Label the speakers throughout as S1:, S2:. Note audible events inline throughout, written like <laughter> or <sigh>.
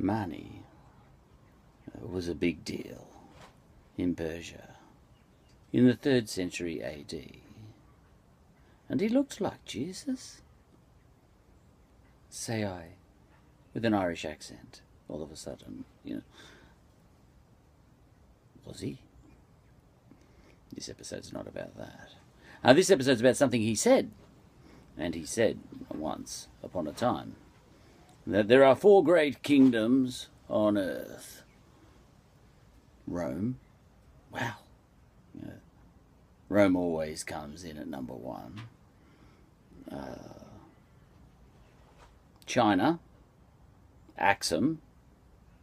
S1: Mani was a big deal in Persia in the third century AD. And he looked like Jesus, say I, with an Irish accent all of a sudden, you know. Was he? This episode's not about that. Uh, this episode's about something he said. And he said once upon a time that there are four great kingdoms on earth Rome. Wow. Rome always comes in at number one. Uh, China, Axum,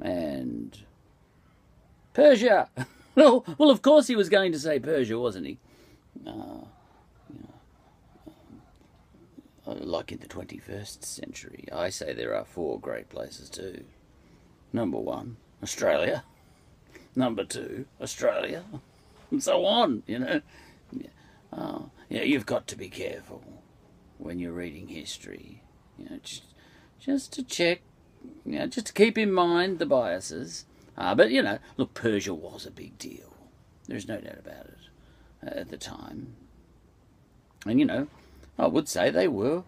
S1: and Persia. <laughs> well, of course he was going to say Persia, wasn't he? Uh, like in the 21st century, I say there are four great places too. Number one, Australia. Number two, Australia. And so on, you know. Uh, yeah, you've got to be careful when you're reading history. You know, just, just to check, you know, just to keep in mind the biases. Uh, but, you know, look, Persia was a big deal. There's no doubt about it uh, at the time. And, you know, I would say they were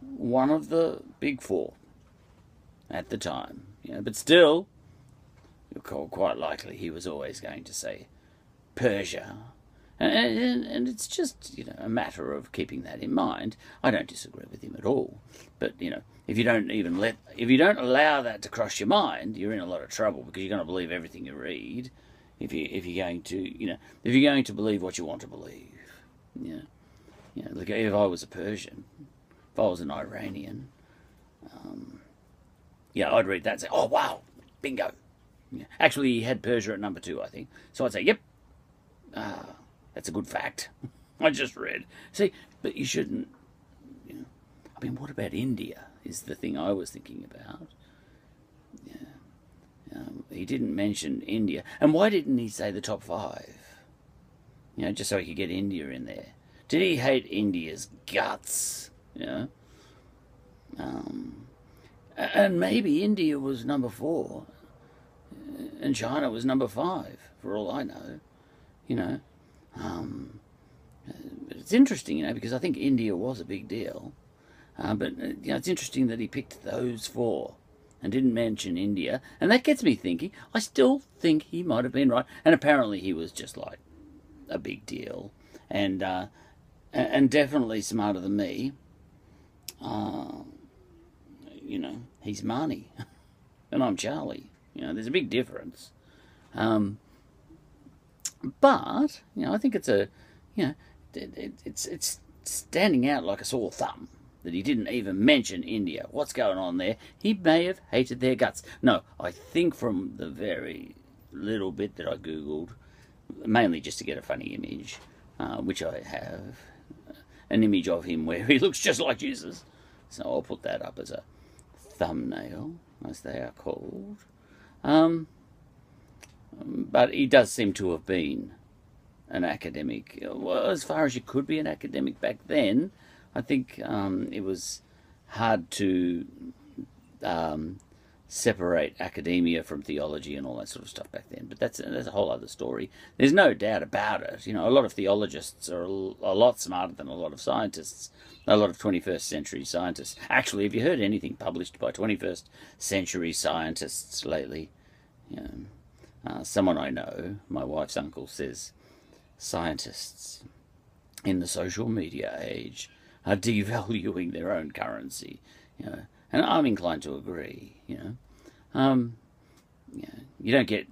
S1: one of the big four at the time. You know, but still, quite likely he was always going to say Persia. And, and, and, it's just, you know, a matter of keeping that in mind. I don't disagree with him at all. But, you know, if you don't even let, if you don't allow that to cross your mind, you're in a lot of trouble because you're going to believe everything you read. If you if you're going to, you know, if you're going to believe what you want to believe, you know, you know, look, if I was a Persian, if I was an Iranian, um, yeah, I'd read that and say, oh wow, bingo. Yeah. Actually, he had Persia at number two, I think. So I'd say, yep, ah, that's a good fact. <laughs> I just read. See, but you shouldn't. You know, I mean, what about India? Is the thing I was thinking about. Yeah. Um, he didn't mention India. And why didn't he say the top five? You know, just so he could get India in there. Did he hate India's guts? Know? Um, and maybe India was number four and China was number five, for all I know. You know, um, it's interesting, you know, because I think India was a big deal. Uh, but uh, you know, it's interesting that he picked those four and didn't mention India, and that gets me thinking. I still think he might have been right, and apparently he was just like a big deal, and uh, and definitely smarter than me. Uh, you know, he's Mani, <laughs> and I'm Charlie. You know, there's a big difference. Um, but you know, I think it's a, you know, it, it, it's it's standing out like a sore thumb that he didn't even mention India. What's going on there? He may have hated their guts. No, I think from the very little bit that I googled, mainly just to get a funny image, uh, which I have, an image of him where he <laughs> looks just like Jesus. So I'll put that up as a thumbnail, as they are called. Um, but he does seem to have been an academic. Well, as far as you could be an academic back then, I think um, it was hard to um, separate academia from theology and all that sort of stuff back then. But that's, that's a whole other story. There's no doubt about it. You know, a lot of theologists are a, lot smarter than a lot of scientists. A lot of 21st century scientists. Actually, have you heard anything published by 21st century scientists lately? You know, uh, someone I know, my wife's uncle, says scientists in the social media age are <laughs> devaluing their own currency. You know, and I'm inclined to agree. You know, um, you, you don't get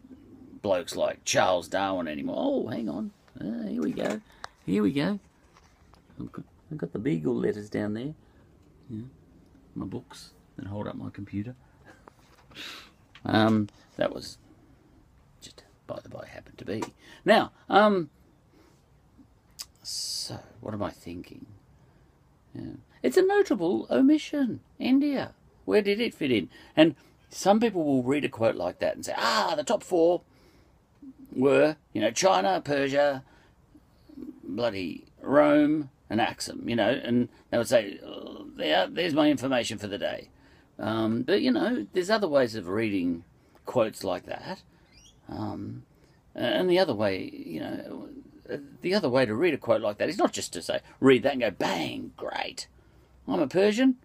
S1: blokes like Charles Darwin anymore. Oh, hang on, uh, here we go, here we go. I've got the Beagle letters down there. Yeah, my books that hold up my computer. <laughs> um, that was just by the by happened to be. Now, um, so what am I thinking? Yeah. It's a notable omission. India. Where did it fit in? And some people will read a quote like that and say, ah, the top four were, you know, China, Persia, bloody Rome, and Axum, you know, and they would say, there, there's my information for the day. Um, but you know, there's other ways of reading quotes like that. Um, and the other way, you know, the other way to read a quote like that is not just to say, read that and go, bang, great. I'm a Persian.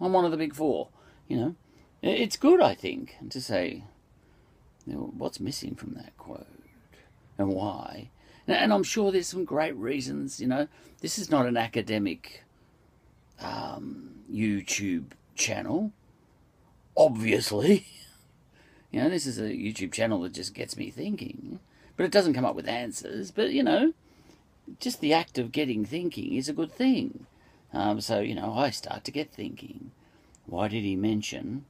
S1: I'm one of the big four. You know, it's good, I think, to say, you know, what's missing from that quote and why. And I'm sure there's some great reasons, you know. This is not an academic um, YouTube channel, obviously. <laughs> You know, this is a YouTube channel that just gets me thinking. But it doesn't come up with answers. But, you know, just the act of getting thinking is a good thing. Um, so, you know, I start to get thinking. Why did he mention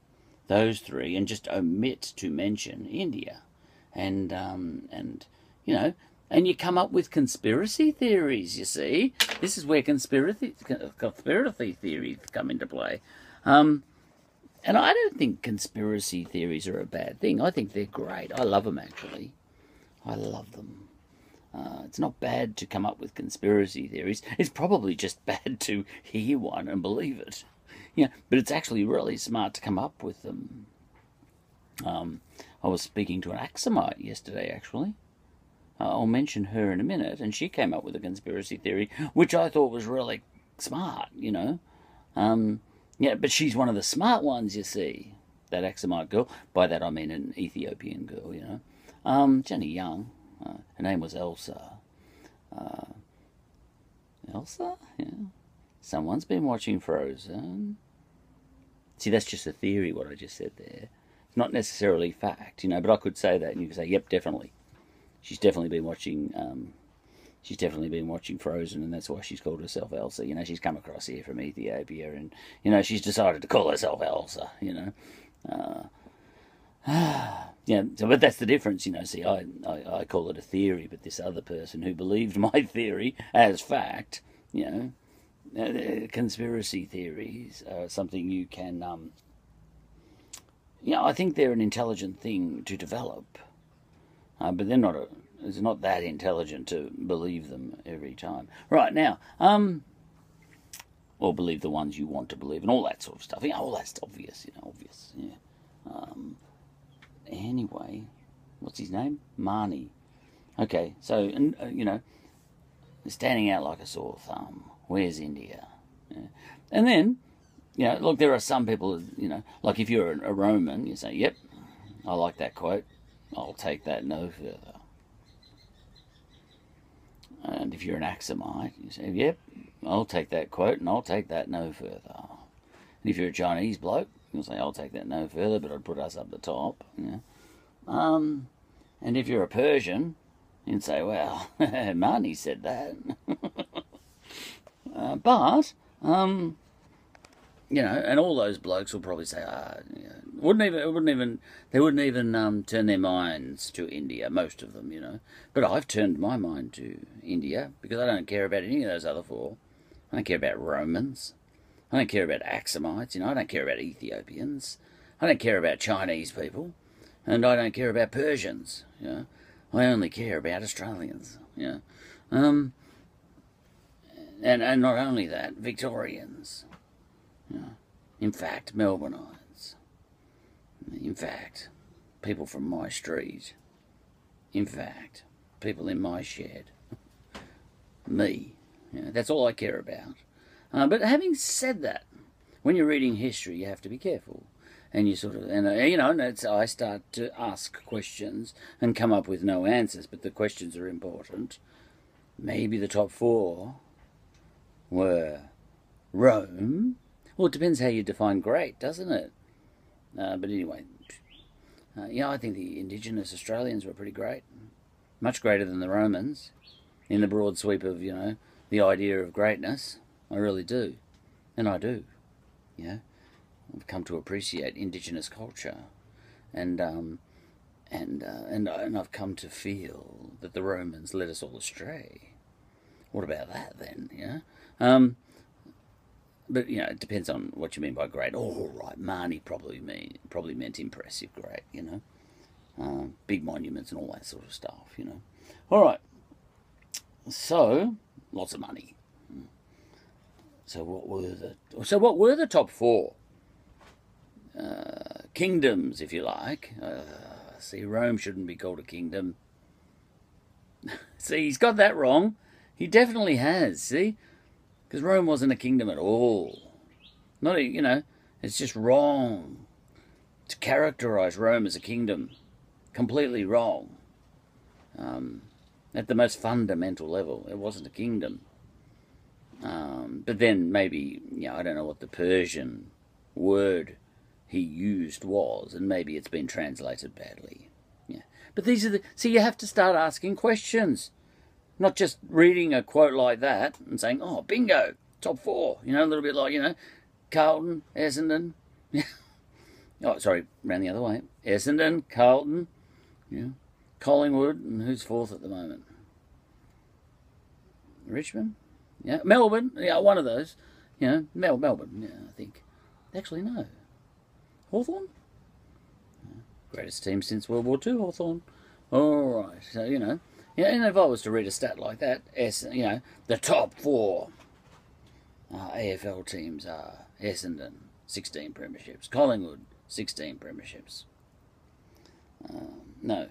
S1: those three and just omit to mention India? And, um, and you know, and you come up with conspiracy theories, you see. This is where conspiracy, conspiracy theories come into play. Um, and I don't think conspiracy theories are a bad thing. I think they're great. I love them, actually. I love them. Uh, it's not bad to come up with conspiracy theories. It's probably just <laughs> bad to hear one and believe it. Yeah, but it's actually really smart to come up with them. Um, I was speaking to an Axumite yesterday, actually. Uh, I'll mention her in a minute, and she came up with a conspiracy theory, which I thought was really smart, you know. Um, yeah, but she's one of the smart ones, you see. That Axumite girl. By that I mean an Ethiopian girl, you know. Um, Jenny Young. Uh, her name was Elsa. Uh, Elsa? Yeah. Someone's been watching Frozen. See, that's just a theory, what I just said there. It's not necessarily fact, you know, but I could say that and you could say, yep, definitely. She's definitely been watching, um, she's definitely been watching Frozen and that's why she's called herself Elsa. You know, she's come across here from Ethiopia and, you know, she's decided to call herself Elsa, you know. Uh, <sighs> yeah, so, but that's the difference, you know. See, I, I, I call it a theory, but this other person who believed <laughs> my theory as fact, you know, uh, conspiracy theories are something you can, um, you know, I think they're an intelligent thing to develop, uh, but they're not a, it's not that intelligent to believe them every time. Right now, um, or believe the ones you want to believe and all that sort of stuff. Yeah, all that's obvious, you know, obvious. Yeah. Um, anyway, what's his name? Mani. Okay, so and uh, you know, standing out like a sore thumb. Where's India? Yeah. And then, you know, look, there are some people, you know, like if you're a Roman, you say, "Yep, I like that quote. I'll take that no further." And if you're an Axumite, you say, "Yep, I'll take that quote and I'll take that no further." And if you're a Chinese bloke, you'll say, "I'll take that no further," but I'd put us up the top. Know? Um, and if you're a Persian, you'd say, "Well, <laughs> Mani said that." <laughs> uh, but um, you know, and all those blokes will probably say, "Ah, wouldn't even, wouldn't even, they wouldn't even um, turn their minds to India. Most of them, you know. But I've turned my mind to India because I don't care about any of those other four. I don't care about Romans. I don't care about Axumites. You know, I don't care about Ethiopians. I don't care about Chinese people, and I don't care about Persians. You know, I only care about Australians. You know, um, and and not only that, Victorians. You know, in fact, Melbourneites. In fact, people from my street. In fact, people in my shed. <laughs> Me. You know, that's all I care about. Uh, but having said that, when you're reading history, you have to be careful. And you sort of, and uh, you know, and I start to ask questions and come up with no answers, but the questions are important. Maybe the top four were Rome. Well, it depends how you define great, doesn't it? Uh, but anyway, uh, yeah, I think the indigenous Australians were pretty great. Much greater than the Romans in the broad sweep of, you know, the idea of greatness. I really do. And I do. Yeah. I've come to appreciate indigenous culture. And, um, and, uh, and, and I've come to feel that the Romans led us all astray. What about that then? Yeah. Um, but you know, it depends on what you mean by great. Oh, right, Mani probably mean probably meant impressive, great. You know, uh, big monuments and all that sort of stuff. You know. All right. So lots of money. So what were the so what were the top four? uh, kingdoms, if you like. Uh, see, Rome shouldn't be called a kingdom. <laughs> see, he's got that wrong. He definitely has, see? Because Rome wasn't a kingdom at all. Not, a, you know, it's just wrong to characterize Rome as a kingdom. Completely wrong. Um, at the most fundamental level, it wasn't a kingdom. Um, but then maybe, you know, I don't know what the Persian word he used was, and maybe it's been translated badly. Yeah. But these are the, see, you have to start asking questions. Not just reading a quote like that and saying, oh, bingo, top four. You know, a little bit like, you know, Carlton, Essendon. <laughs> oh, sorry, ran the other way. Essendon, Carlton, yeah, Collingwood, and who's fourth at the moment? Richmond? Yeah, Melbourne. Yeah, one of those. You know, Mel Melbourne. Yeah, I think. Actually, no. Hawthorn. Greatest team since World War II, Hawthorn. All right. So you know, yeah, and if I was to read a stat like that, S, you know, the top four uh, AFL teams are Essendon, 16 premierships. Collingwood, 16 premierships. Um, no,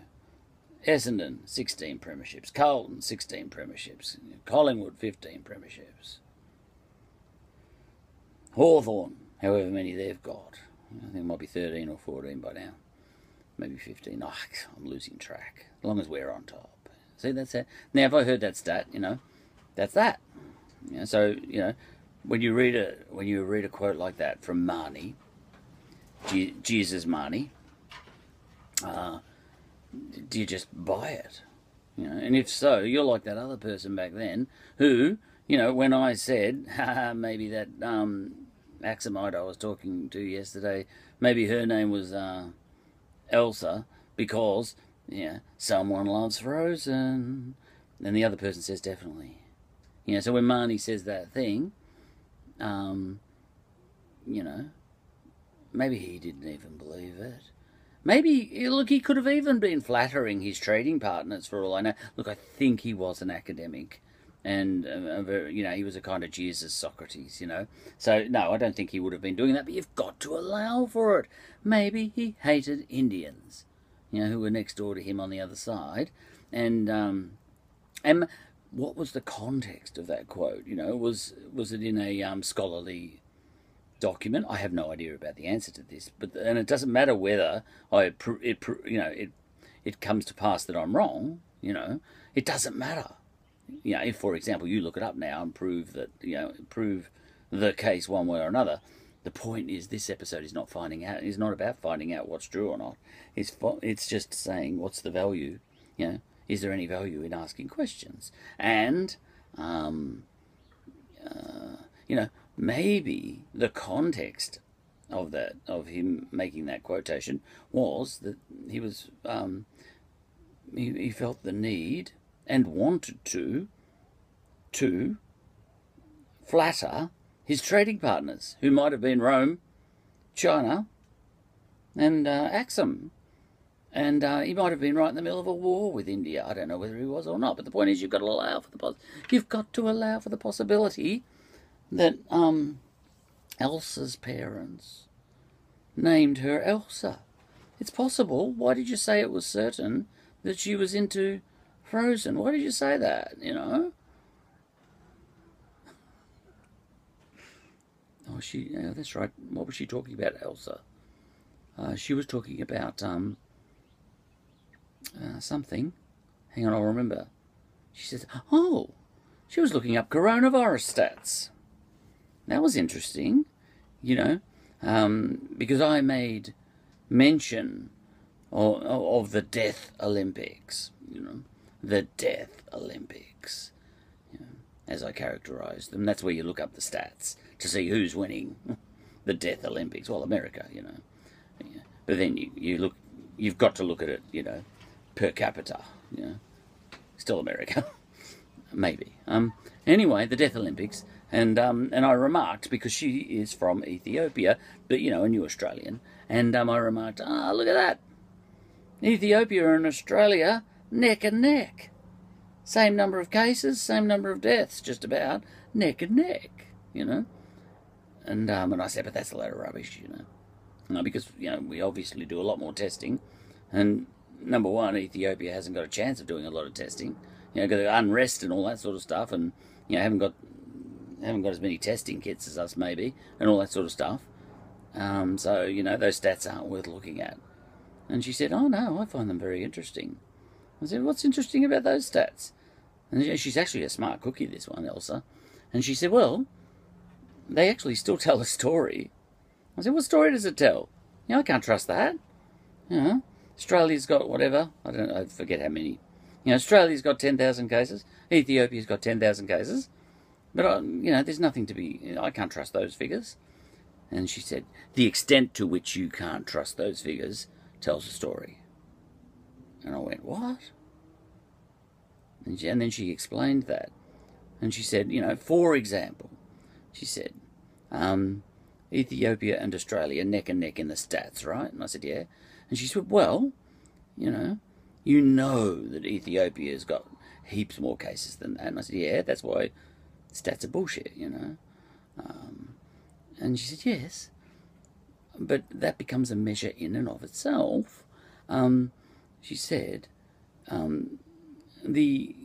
S1: Essendon, 16 premierships. Carlton, 16 premierships. Collingwood, 15 premierships. Hawthorn, however many they've got. I think it might be 13 or 14 by now. Maybe 15. Oh, I'm losing track. As long as we're on top. See, that's it. Now, if I heard that stat, you know, that's that. You know, so, you know, when you read a when you read a quote like that from Mani, Jesus Mani, uh, do you just buy it? You know, and if so, you're like that other person back then who, you know, when I said, <laughs> maybe that um, Axumite I was talking to yesterday, maybe her name was uh, Elsa because, yeah, someone loves Frozen. And the other person says, definitely. You know, so when Mani says that thing, um, you know, maybe he didn't even believe it. Maybe, look, he could have even been flattering his trading partners for all I know. Look, I think he was an academic. And, uh, you know, he was a kind of Jesus Socrates, you know. So, no, I don't think he would have been doing that, but you've got to allow for it. Maybe he hated Indians, you know, who were next door to him on the other side. And, um, and what was the context of that quote? You know, was was it in a um, scholarly document? I have no idea about the answer to this, but and it doesn't matter whether I it you know it it comes to pass that I'm wrong. You know, it doesn't matter. You know, if for example you look it up now and prove that you know prove the case one way or another. The point is, this episode is not finding out. Is not about finding out what's true or not. It's it's just saying what's the value. You know, is there any value in asking questions? And, um, uh, you know, maybe the context of that of him making that quotation was that he was um, he, he felt the need and wanted to to flatter his trading partners, who might have been Rome, China, and uh, Axum. And uh, he might have been right in the middle of a war with India. I don't know whether he was or not. But the point is, you've got to allow for the pos- you've got to allow for the possibility that um, Elsa's parents named her Elsa. It's possible. Why did you say it was certain that she was into Frozen? Why did you say that? You know. Oh, she. Yeah, that's right. What was she talking about, Elsa? Uh, she was talking about um, uh, something. Hang on, I'll remember. She says, Oh, she was looking up coronavirus stats. That was interesting, you know, um, because I made mention of, of the Death Olympics, you know, the Death Olympics, you know, as I characterized them. That's where you look up the stats to see who's winning <laughs> the Death Olympics. Well, America, you know. But then you, you look, you've got to look at it, you know, per capita. You know, still America, <laughs> maybe. Um, anyway, the Death Olympics, and um, and I remarked because she is from Ethiopia, but you know, a new Australian, and um, I remarked, ah, oh, look at that, Ethiopia and Australia neck and neck, same number of cases, same number of deaths, just about neck and neck, you know. And um, and I said, but that's a load of rubbish, you know. uh, because you know we obviously do a lot more testing, and number one, Ethiopia hasn't got a chance of doing a lot of testing. You know, got unrest and all that sort of stuff, and you know haven't got haven't got as many testing kits as us maybe, and all that sort of stuff. Um, so you know those stats aren't worth looking at. And she said, "Oh no, I find them very interesting." I said, "What's interesting about those stats?" And she's actually a smart cookie, this one, Elsa. And she said, "Well, they actually still <laughs> tell a story." I said, "What story does it tell?" You know, I can't trust that. You know, Australia's got whatever. I don't I forget how many. You know, Australia's got 10,000 cases. Ethiopia's got 10,000 cases. But, uh, you know, there's nothing to be... I can't trust those figures. And she said, the extent to which you can't trust those figures tells a story. And I went, what? And, she, and then she explained that. And she said, you know, for example, she said, um, Ethiopia and Australia neck and neck in the stats, right? And I said, yeah. And she said, well, you know, you know that Ethiopia's got heaps more cases than that. And I said, yeah, that's why stats are bullshit, you know. Um, and she said, yes. But that becomes a measure in and of itself. Um, she said, um, the